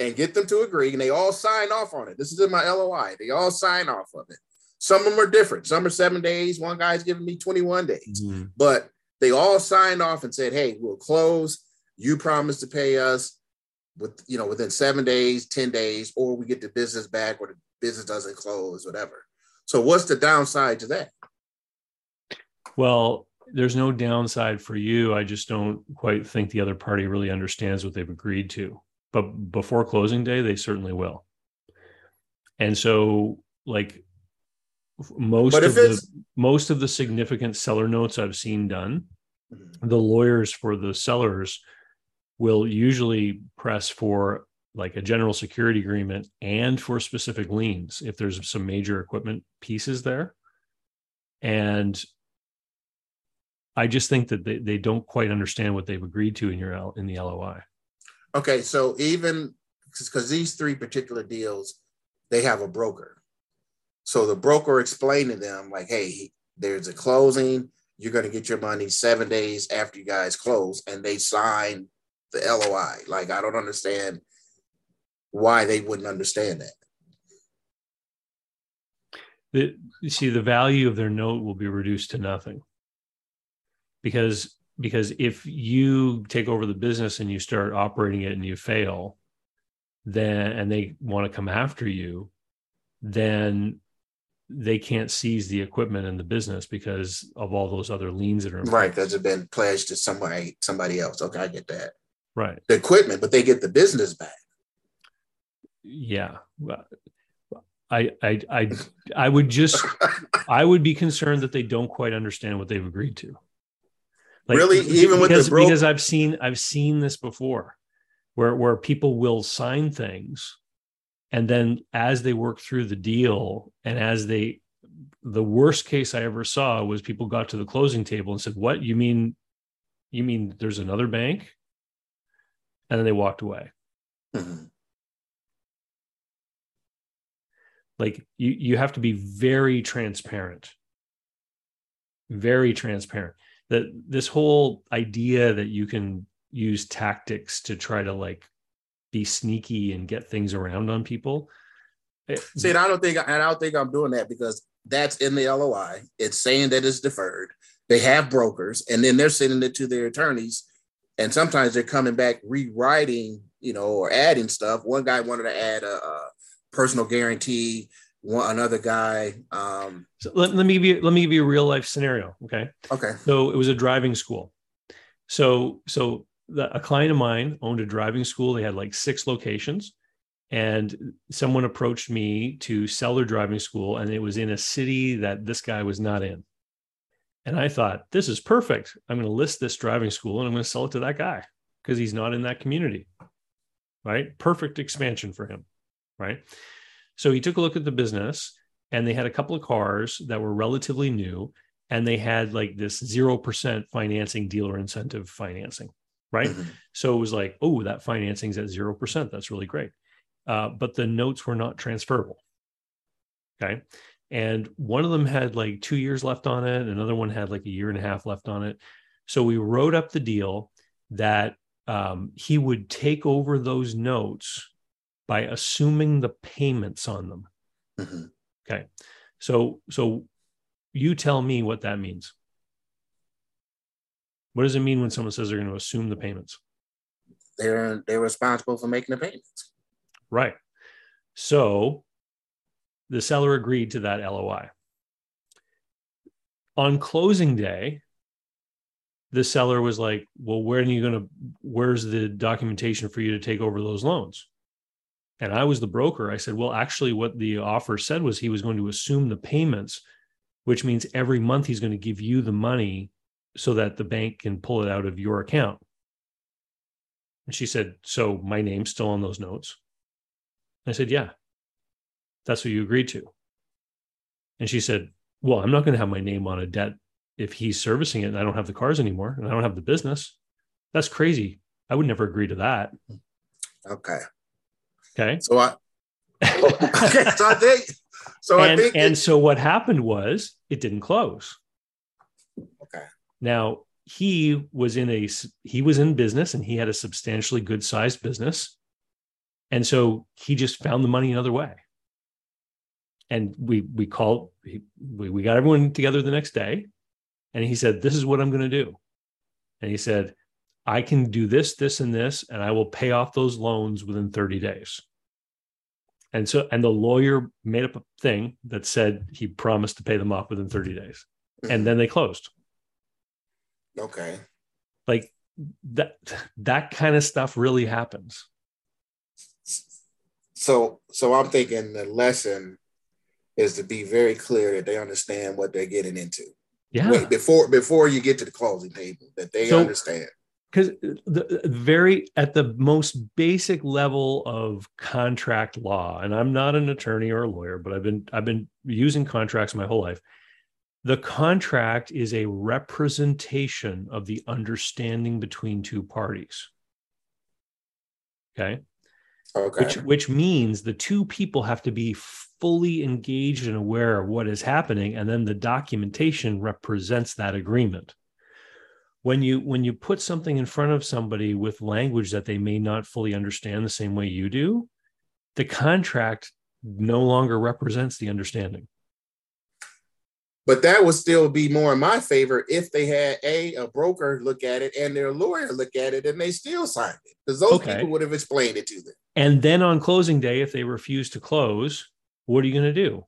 and get them to agree, and they all sign off on it. This is in my LOI. They all sign off of it. Some of them are different. Some are seven days. One guy's giving me 21 days. Mm-hmm. But they all signed off and said, hey, we'll close. You promise to pay us with, you know, within seven days, 10 days, or we get the business back or the business doesn't close, whatever. So what's the downside to that? Well, there's no downside for you. I just don't quite think the other party really understands what they've agreed to. But before closing day, they certainly will. And so, like most of the most of the significant seller notes I've seen done, mm-hmm. the lawyers for the sellers will usually press for like a general security agreement and for specific liens if there's some major equipment pieces there. And I just think that they, they don't quite understand what they've agreed to in your in the LOI. Okay, so even because these three particular deals, they have a broker. So the broker explained to them, like, hey, there's a closing. You're going to get your money seven days after you guys close. And they sign the LOI. Like, I don't understand why they wouldn't understand that. The, you see, the value of their note will be reduced to nothing because because if you take over the business and you start operating it and you fail then and they want to come after you then they can't seize the equipment and the business because of all those other liens that are right that have been pledged to somebody somebody else. Okay i get that. Right. The equipment but they get the business back. Yeah. I, I I I would just I would be concerned that they don't quite understand what they've agreed to. Like, really, even because, with the bro- because I've seen I've seen this before, where where people will sign things, and then as they work through the deal, and as they, the worst case I ever saw was people got to the closing table and said, "What you mean? You mean there's another bank?" And then they walked away. Mm-hmm. Like you, you have to be very transparent, very transparent that this whole idea that you can use tactics to try to like be sneaky and get things around on people. It, See, I don't think and I don't think I'm doing that because that's in the LOI. It's saying that it's deferred. They have brokers, and then they're sending it to their attorneys, and sometimes they're coming back rewriting, you know, or adding stuff. One guy wanted to add a, a personal guarantee one another guy. Um, so let, let me give you let me give you a real life scenario. Okay. Okay. So it was a driving school. So so the, a client of mine owned a driving school. They had like six locations, and someone approached me to sell their driving school, and it was in a city that this guy was not in. And I thought, this is perfect. I'm going to list this driving school and I'm going to sell it to that guy because he's not in that community. Right. Perfect expansion for him. Right. So he took a look at the business and they had a couple of cars that were relatively new and they had like this 0% financing dealer incentive financing right mm-hmm. so it was like oh that financing's at 0% that's really great uh, but the notes were not transferable okay and one of them had like two years left on it another one had like a year and a half left on it so we wrote up the deal that um, he would take over those notes by assuming the payments on them. Mm-hmm. Okay. So so you tell me what that means. What does it mean when someone says they're going to assume the payments? They're they're responsible for making the payments. Right. So the seller agreed to that LOI. On closing day, the seller was like, "Well, where are you going to? Where's the documentation for you to take over those loans?" and I was the broker, I said, well, actually, what the offer said was he was going to assume the payments, which means every month he's going to give you the money so that the bank can pull it out of your account. And she said, so my name's still on those notes. I said, yeah, that's what you agreed to. And she said, well, I'm not going to have my name on a debt if he's servicing it and I don't have the cars anymore and I don't have the business. That's crazy. I would never agree to that. Okay. Okay. So I okay, so I think so. and, I think and it- so what happened was it didn't close. Now he was in a he was in business and he had a substantially good sized business, and so he just found the money another way. And we we called we we got everyone together the next day, and he said, "This is what I'm going to do," and he said, "I can do this, this, and this, and I will pay off those loans within 30 days." And so, and the lawyer made up a thing that said he promised to pay them off within 30 days, and then they closed. Okay. like that that kind of stuff really happens So so I'm thinking the lesson is to be very clear that they understand what they're getting into. yeah Wait, before before you get to the closing table, that they So- understand. because the very at the most basic level of contract law and i'm not an attorney or a lawyer but i've been i've been using contracts my whole life the contract is a representation of the understanding between two parties. Okay? Okay. which which means the two people have to be fully engaged and aware of what is happening and then the documentation represents that agreement. When you when you put something in front of somebody with language that they may not fully understand the same way you do the contract no longer represents the understanding But that would still be more in my favor if they had a a broker look at it and their lawyer look at it and they still signed it because those Okay. people would have explained it to them. and then on closing day if they refuse to close what are you going to do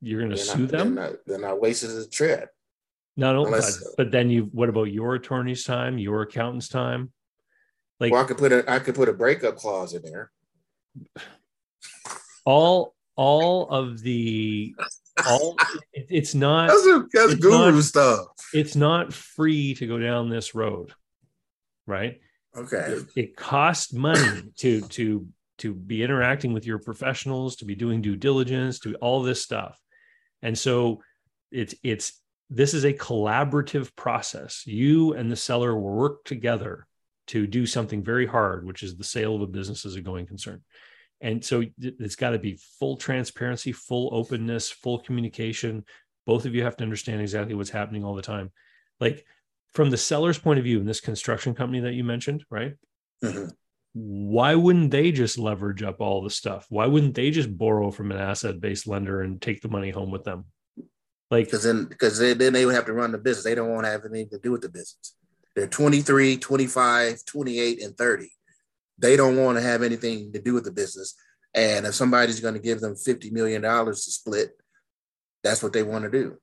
you're going to Then I, sue them Then I, then I wasted the trip. Not only, but, Unless- but then you, what about your attorney's time, your accountant's time? Like Well, I could put a I could put a breakup clause in there. all, all of the, all, it- it's not, That's a, that's It's guru not- stuff. it's not free to go down this road, right? Okay. It, it costs money to, to, to be interacting with your professionals, to be doing due diligence, to all this stuff. And so it's, it's, this is a collaborative process. You and the seller will work together to do something very hard, which is the sale of a business as a going concern. And so it- it's got to be full transparency, full openness, full communication. Both of you have to understand exactly what's happening all the time. Like from the seller's point of view in this construction company that you mentioned, right? Mhm. Why wouldn't they just leverage up all the stuff? Why wouldn't they just borrow from an asset based lender and take the money home with them? Like, Because then because they, then they would have to run the business. They don't want to have anything to do with the business. They're 23, 25, 28, and 30. They don't want to have anything to do with the business. And if somebody's going to give them $50 million to split, that's what they want to do.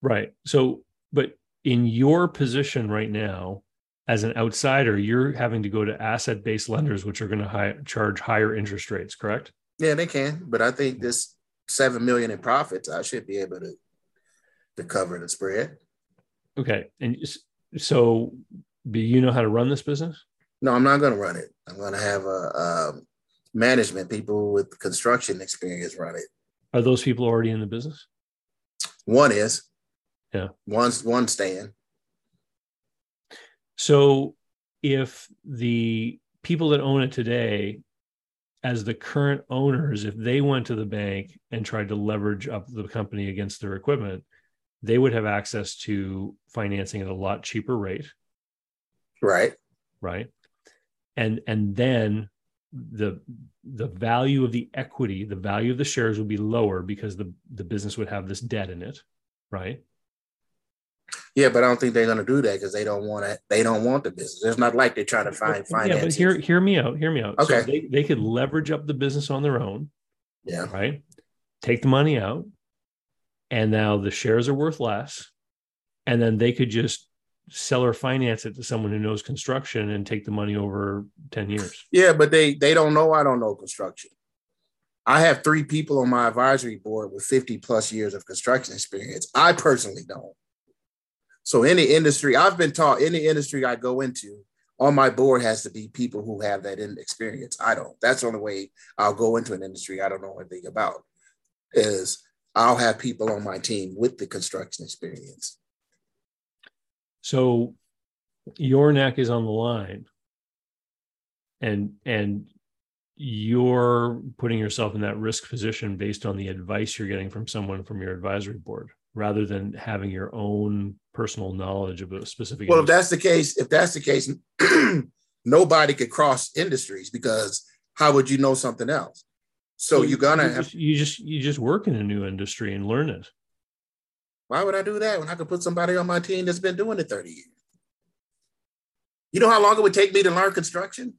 Right. So, but in your position right now, as an outsider, you're having to go to asset based lenders, which are going to hi- charge higher interest rates, correct? Yeah, they can. But I think this seven million in profits, I should be able to to cover the spread. Okay. And so, do you know how to run this business? No, I'm not going to run it. I'm going to have a, um management people with construction experience run it. Are those people already in the business? One is, Yeah. One's one staying. So, if the people that own it today, as the current owners, if they went to the bank and tried to leverage up the company against their equipment, they would have access to financing at a lot cheaper rate. Right. right and and then the the value of the equity the value of the shares would be lower because the the business would have this debt in it right Yeah, but I don't think they're going to do that because they don't want to. They don't want the business. It's not like they're trying to find yeah finance. but hear hear me out hear me out so Okay. they, they could leverage up the business on their own yeah. right take the money out and now the shares are worth less and then they could just sell or finance it to someone who knows construction and take the money over 10 years Yeah, but they they don't know. I don't know construction. I have three people on my advisory board with 50 plus years of construction experience. I personally don't. So any industry I've been taught, any industry I go into, on my board has to be people who have that in experience. I don't. That's the only way I'll go into an industry I don't know anything about. Is I'll have people on my team with the construction experience. So your neck is on the line. And and you're putting yourself in that risk position based on the advice you're getting from someone from your advisory board rather than having your own personal knowledge of a specific well industry. if that's the case if that's the case nobody could cross industries because how would you know something else so well, you're gonna you have just, you just you just work in a new industry and learn it why would i do that when i could put somebody on my team that's been doing it 30 years you know how long it would take me to learn construction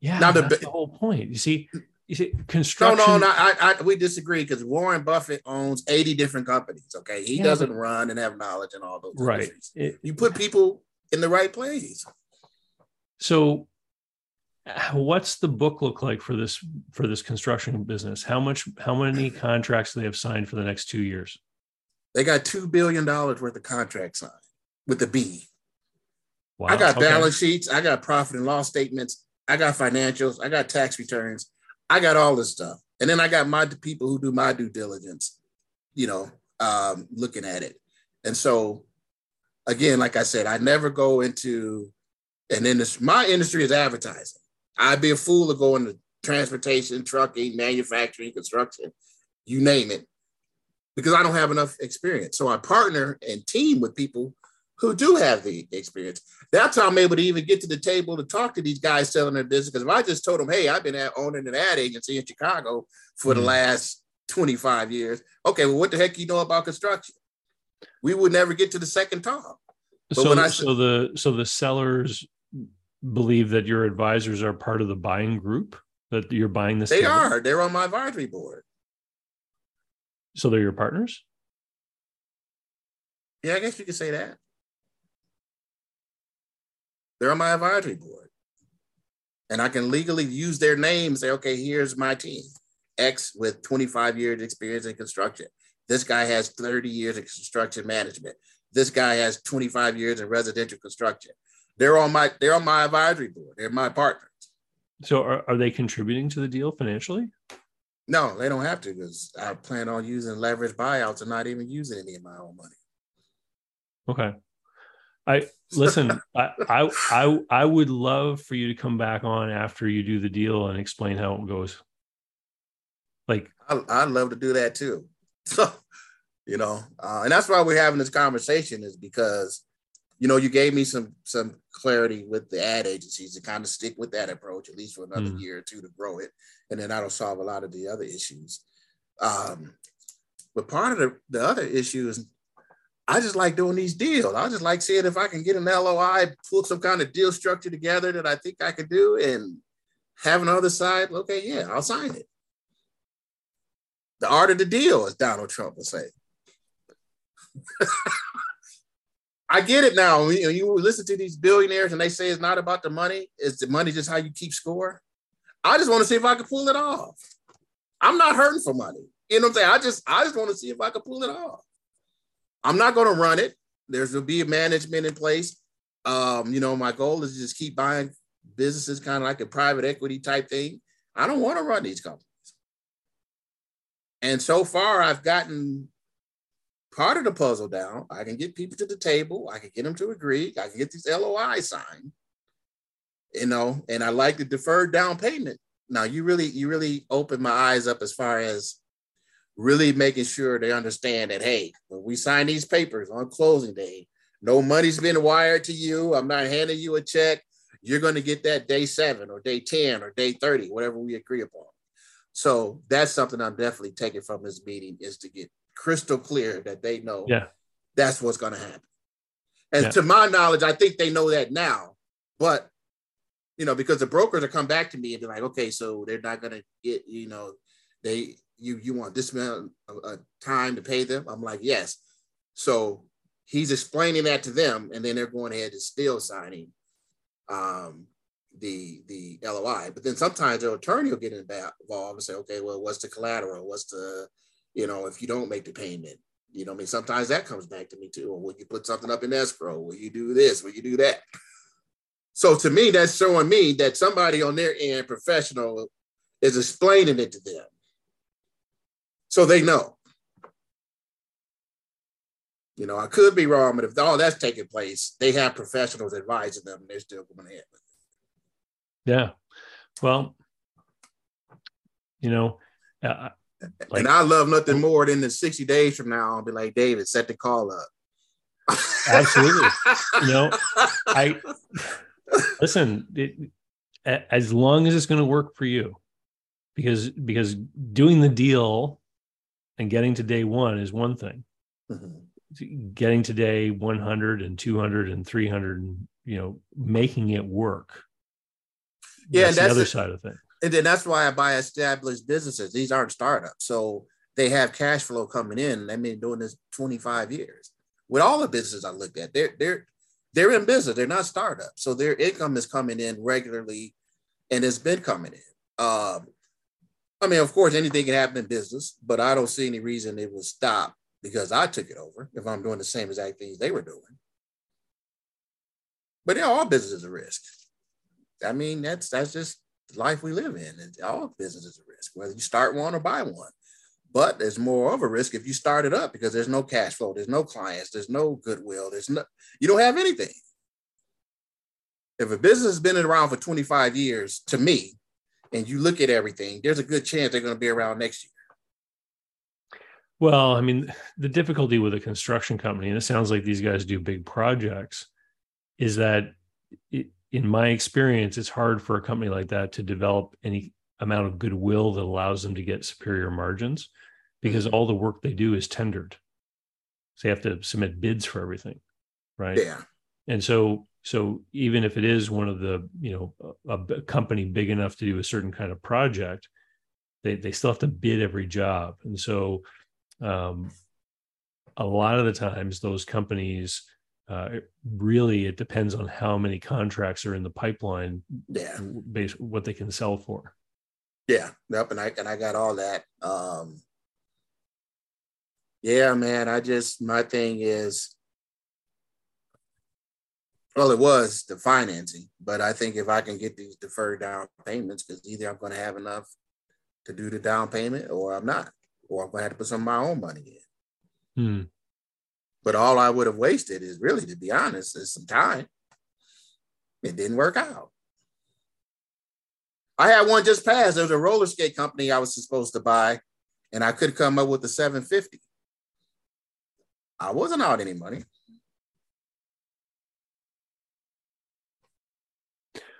yeah, now the, that's the whole point. You see, you see, construction. No, no, no. I, I we disagree because Warren Buffett owns eighty different companies. Okay, he yeah, doesn't but, run and have knowledge in all those. Right. It, you put people in the right place. So, what's the book look like for this for this construction business? How much? How many contracts do they have signed for the next two years? They got two billion dollars worth of contracts signed with the B. Wow. I got okay. balance sheets. I got profit and loss statements. I got financials, I got tax returns, I got all this stuff. And then I got my people who do my due diligence, you know, um, looking at it. And so, again, like I said, I never go into and then industry. My industry is advertising. I'd be a fool to go into transportation, trucking, manufacturing, construction, you name it, because I don't have enough experience. So I partner and team with people who do have the experience. That's how I'm able to even get to the table to talk to these guys selling their business. Because if I just told them, hey, I've been at owning an ad agency in Chicago for the mm. last 25 years. Okay, well, what the heck do you know about construction? We would never get to the second talk. But so, I, so the so the sellers believe that your advisors are part of the buying group that you're buying this. They are. They're on my advisory board. So they're your partners. Yeah, I guess you could say that. They're on my advisory board. And I can legally use their name and say, okay, here's my team. X with 25 years experience in construction. This guy has 30 years of construction management. This guy has 25 years in residential construction. They're on my they're on my advisory board. They're my partners. So are, are they contributing to the deal financially? No, they don't have to because I plan on using leverage buyouts and not even using any of my own money. Okay. I listen. I, I I I would love for you to come back on after you do the deal and explain how it goes. Like I, I'd love to do that too. So, you know, uh, and that's why we're having this conversation is because, you know, you gave me some some clarity with the ad agencies to kind of stick with that approach at least for another mm. year or two to grow it, and then that'll solve a lot of the other issues. Um, but part of the, the other issue is I just like doing these deals. I just like seeing if I can get an LOI, pull some kind of deal structure together that I think I could do, and have another side. Okay, yeah, I'll sign it. The art of the deal, as Donald Trump would say. I get it now. You, you listen to these billionaires and they say it's not about the money, is the money just how you keep score? I just want to see if I can pull it off. I'm not hurting for money. You know what I'm saying? I just I just want to see if I can pull it off. I'm not going to run it. There's will be a management in place. Um, you know, my goal is to just keep buying businesses, kind of like a private equity type thing. I don't want to run these companies. And so far, I've gotten part of the puzzle down. I can get people to the table. I can get them to agree. I can get these LOI signed. You know, and I like the deferred down payment. Now, you really, you really open my eyes up as far as really making sure they understand that hey, when we sign these papers on closing day, no money's been wired to you. I'm not handing you a check. You're going to get that day seven or day 10 or day 30, whatever we agree upon. So that's something I'm definitely taking from this meeting is to get crystal clear that they know yeah. that's what's going to happen. And yeah. to my knowledge, I think they know that now. But you know, because the brokers will come back to me and be like, okay, so they're not going to get, you know, they you you want this amount of time to pay them? I'm like, yes. So he's explaining that to them, and then they're going ahead and still signing um, the the LOI. But then sometimes the attorney will get involved and say, okay, well, what's the collateral? What's the, you know, if you don't make the payment, you know, I mean, sometimes that comes back to me too. Or will you put something up in escrow? Will you do this? Will you do that? So to me, that's showing me that somebody on their end, professional, is explaining it to them so they know. You know, I could be wrong, but if all that's taking place, they have professionals advising them and they're still going ahead with it. Yeah. Well, You know, uh, like, and I love nothing more than the 60 days from now. I'll be like, David, set the call up. absolutely. you know, I listen, it, as long as it's going to work for you, because because doing the deal and getting to day one is one thing. Mm-hmm. Getting to day 100 and 200 and 300, and, you know, making it work. Yeah, that's, that's the other side of things and then that's why I buy established businesses. These aren't startups, so they have cash flow coming in. They've been doing this 25 years. With all the businesses I looked at, they're they're they're in business. They're not startups, so their income is coming in regularly, and it's been coming in. Um, I mean, of course, anything can happen in business, but I don't see any reason it will stop because I took it over. If I'm doing the same exact things they were doing, but yeah, all business is a risk. I mean, that's that's just life we live in. And all business is a risk, whether you start one or buy one. But there's more of a risk if you start it up because there's no cash flow, there's no clients, there's no goodwill, there's no you don't have anything. If a business has been around for 25 years, to me, and you look at everything, there's a good chance they're going to be around next year. Well, I mean, the difficulty with a construction company, and it sounds like these guys do big projects, is that it, in my experience, it's hard for a company like that to develop any amount of goodwill that allows them to get superior margins because mm-hmm. all the work they do is tendered. So they have to submit bids for everything. Right. Yeah. And so, so even if it is one of the, you know, a, a company big enough to do a certain kind of project, they, they still have to bid every job. And so, um, a lot of the times those companies, uh, really it depends on how many contracts are in the pipeline yeah. based what they can sell for. Yeah yep and i and i got all that um yeah man i just my thing is well it was the financing but i think if i can get these deferred down payments because either i'm going to have enough to do the down payment or i'm not or i'm going to have to put some of my own money in. Hmm. But all I would have wasted is really, to be honest, is some time. It didn't work out. I had one just passed. There was a roller skate company I was supposed to buy, and I could come up with the 750. I wasn't out any money.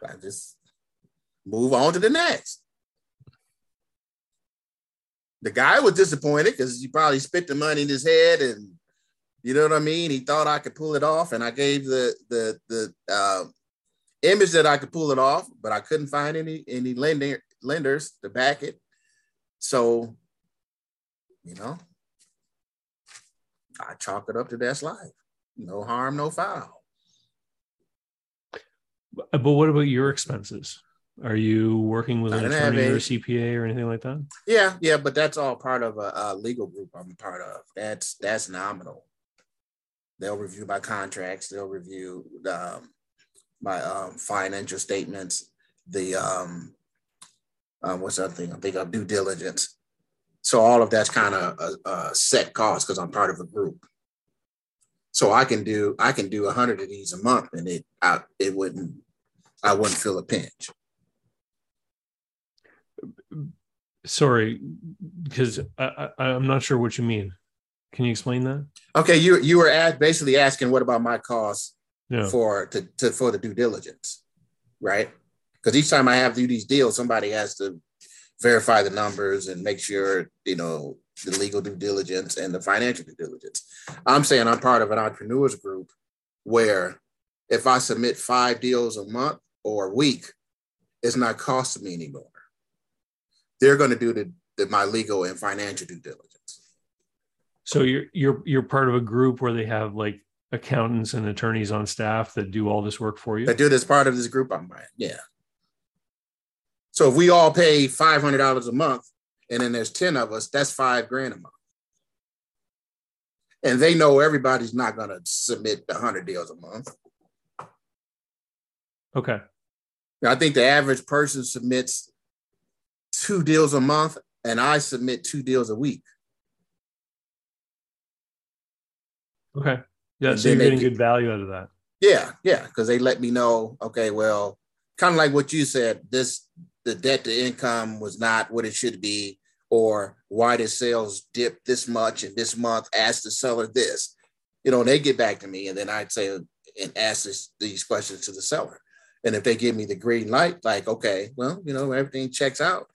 I just move on to the next. The guy was disappointed because he probably spit the money in his head and you know what I mean? He thought I could pull it off, and I gave the the the uh, image that I could pull it off, but I couldn't find any any lender lenders to back it. So, you know, I chalk it up to that's life. No harm, no foul. But what about your expenses? Are you working with an attorney or a CPA or anything like that? Yeah, yeah, but that's all part of a, a legal group I'm part of. That's that's nominal. They'll review my contracts. They'll review um, my um, financial statements. The um, uh, what's that thing? I think of due diligence. So all of that's kind of a, a, set cost because I'm part of a group. So I can do I can do a hundred of these a month, and it I, it wouldn't I wouldn't feel a pinch. Sorry, because I, I, I'm not sure what you mean. Can you explain that? Okay, you you were at basically asking what about my costs yeah. for to, to for the due diligence, right? Because each time I have to do these deals, somebody has to verify the numbers and make sure you know the legal due diligence and the financial due diligence. I'm saying I'm part of an entrepreneurs group where if I submit five deals a month or a week, it's not costing me anymore. They're going to do the, the my legal and financial due diligence. So you're you're you're part of a group where they have like accountants and attorneys on staff that do all this work for you. That do this part of this group I'm buying. Yeah. So if we all pay five hundred dollars a month, and then there's ten of us, that's five grand a month. And they know everybody's not going to submit the hundred deals a month. Okay. I think the average person submits two deals a month, and I submit two deals a week. Okay. Yeah. And so you're getting good value out of that. Yeah. Yeah. Because they let me know, okay, well, kind of like what you said, this the debt to income was not what it should be, or why did sales dip this much in this month? Ask the seller this. You know, they get back to me, and then I'd say and ask this, these questions to the seller. And if they give me the green light, like, okay, well, you know, everything checks out.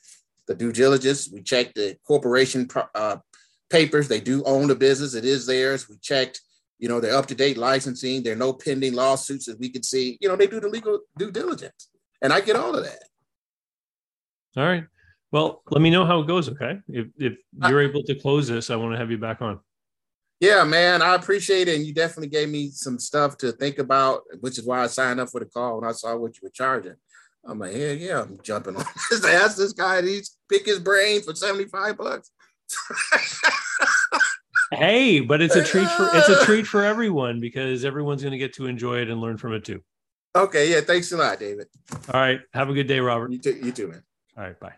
The due diligence, we check the corporation uh, papers. They do own the business. It is theirs. We checked, you know, they're up to date licensing. There are no pending lawsuits that we can see. You know, they do the legal due diligence. And I get all of that. All right. Well, let me know how it goes. Okay. If, if you're I, able to close this, I want to have you back on. Yeah, man, I appreciate it. And you definitely gave me some stuff to think about, which is why I signed up for the call when I saw what you were charging. I'm like, yeah, yeah, I'm jumping on this. Ask this guy, he's pick his brain for 75 bucks. Hey, but it's a treat for it's a treat for everyone because everyone's going to get to enjoy it and learn from it too. Okay, yeah, thanks a lot, David. All right, have a good day, Robert. You too, you too, man. All right, bye.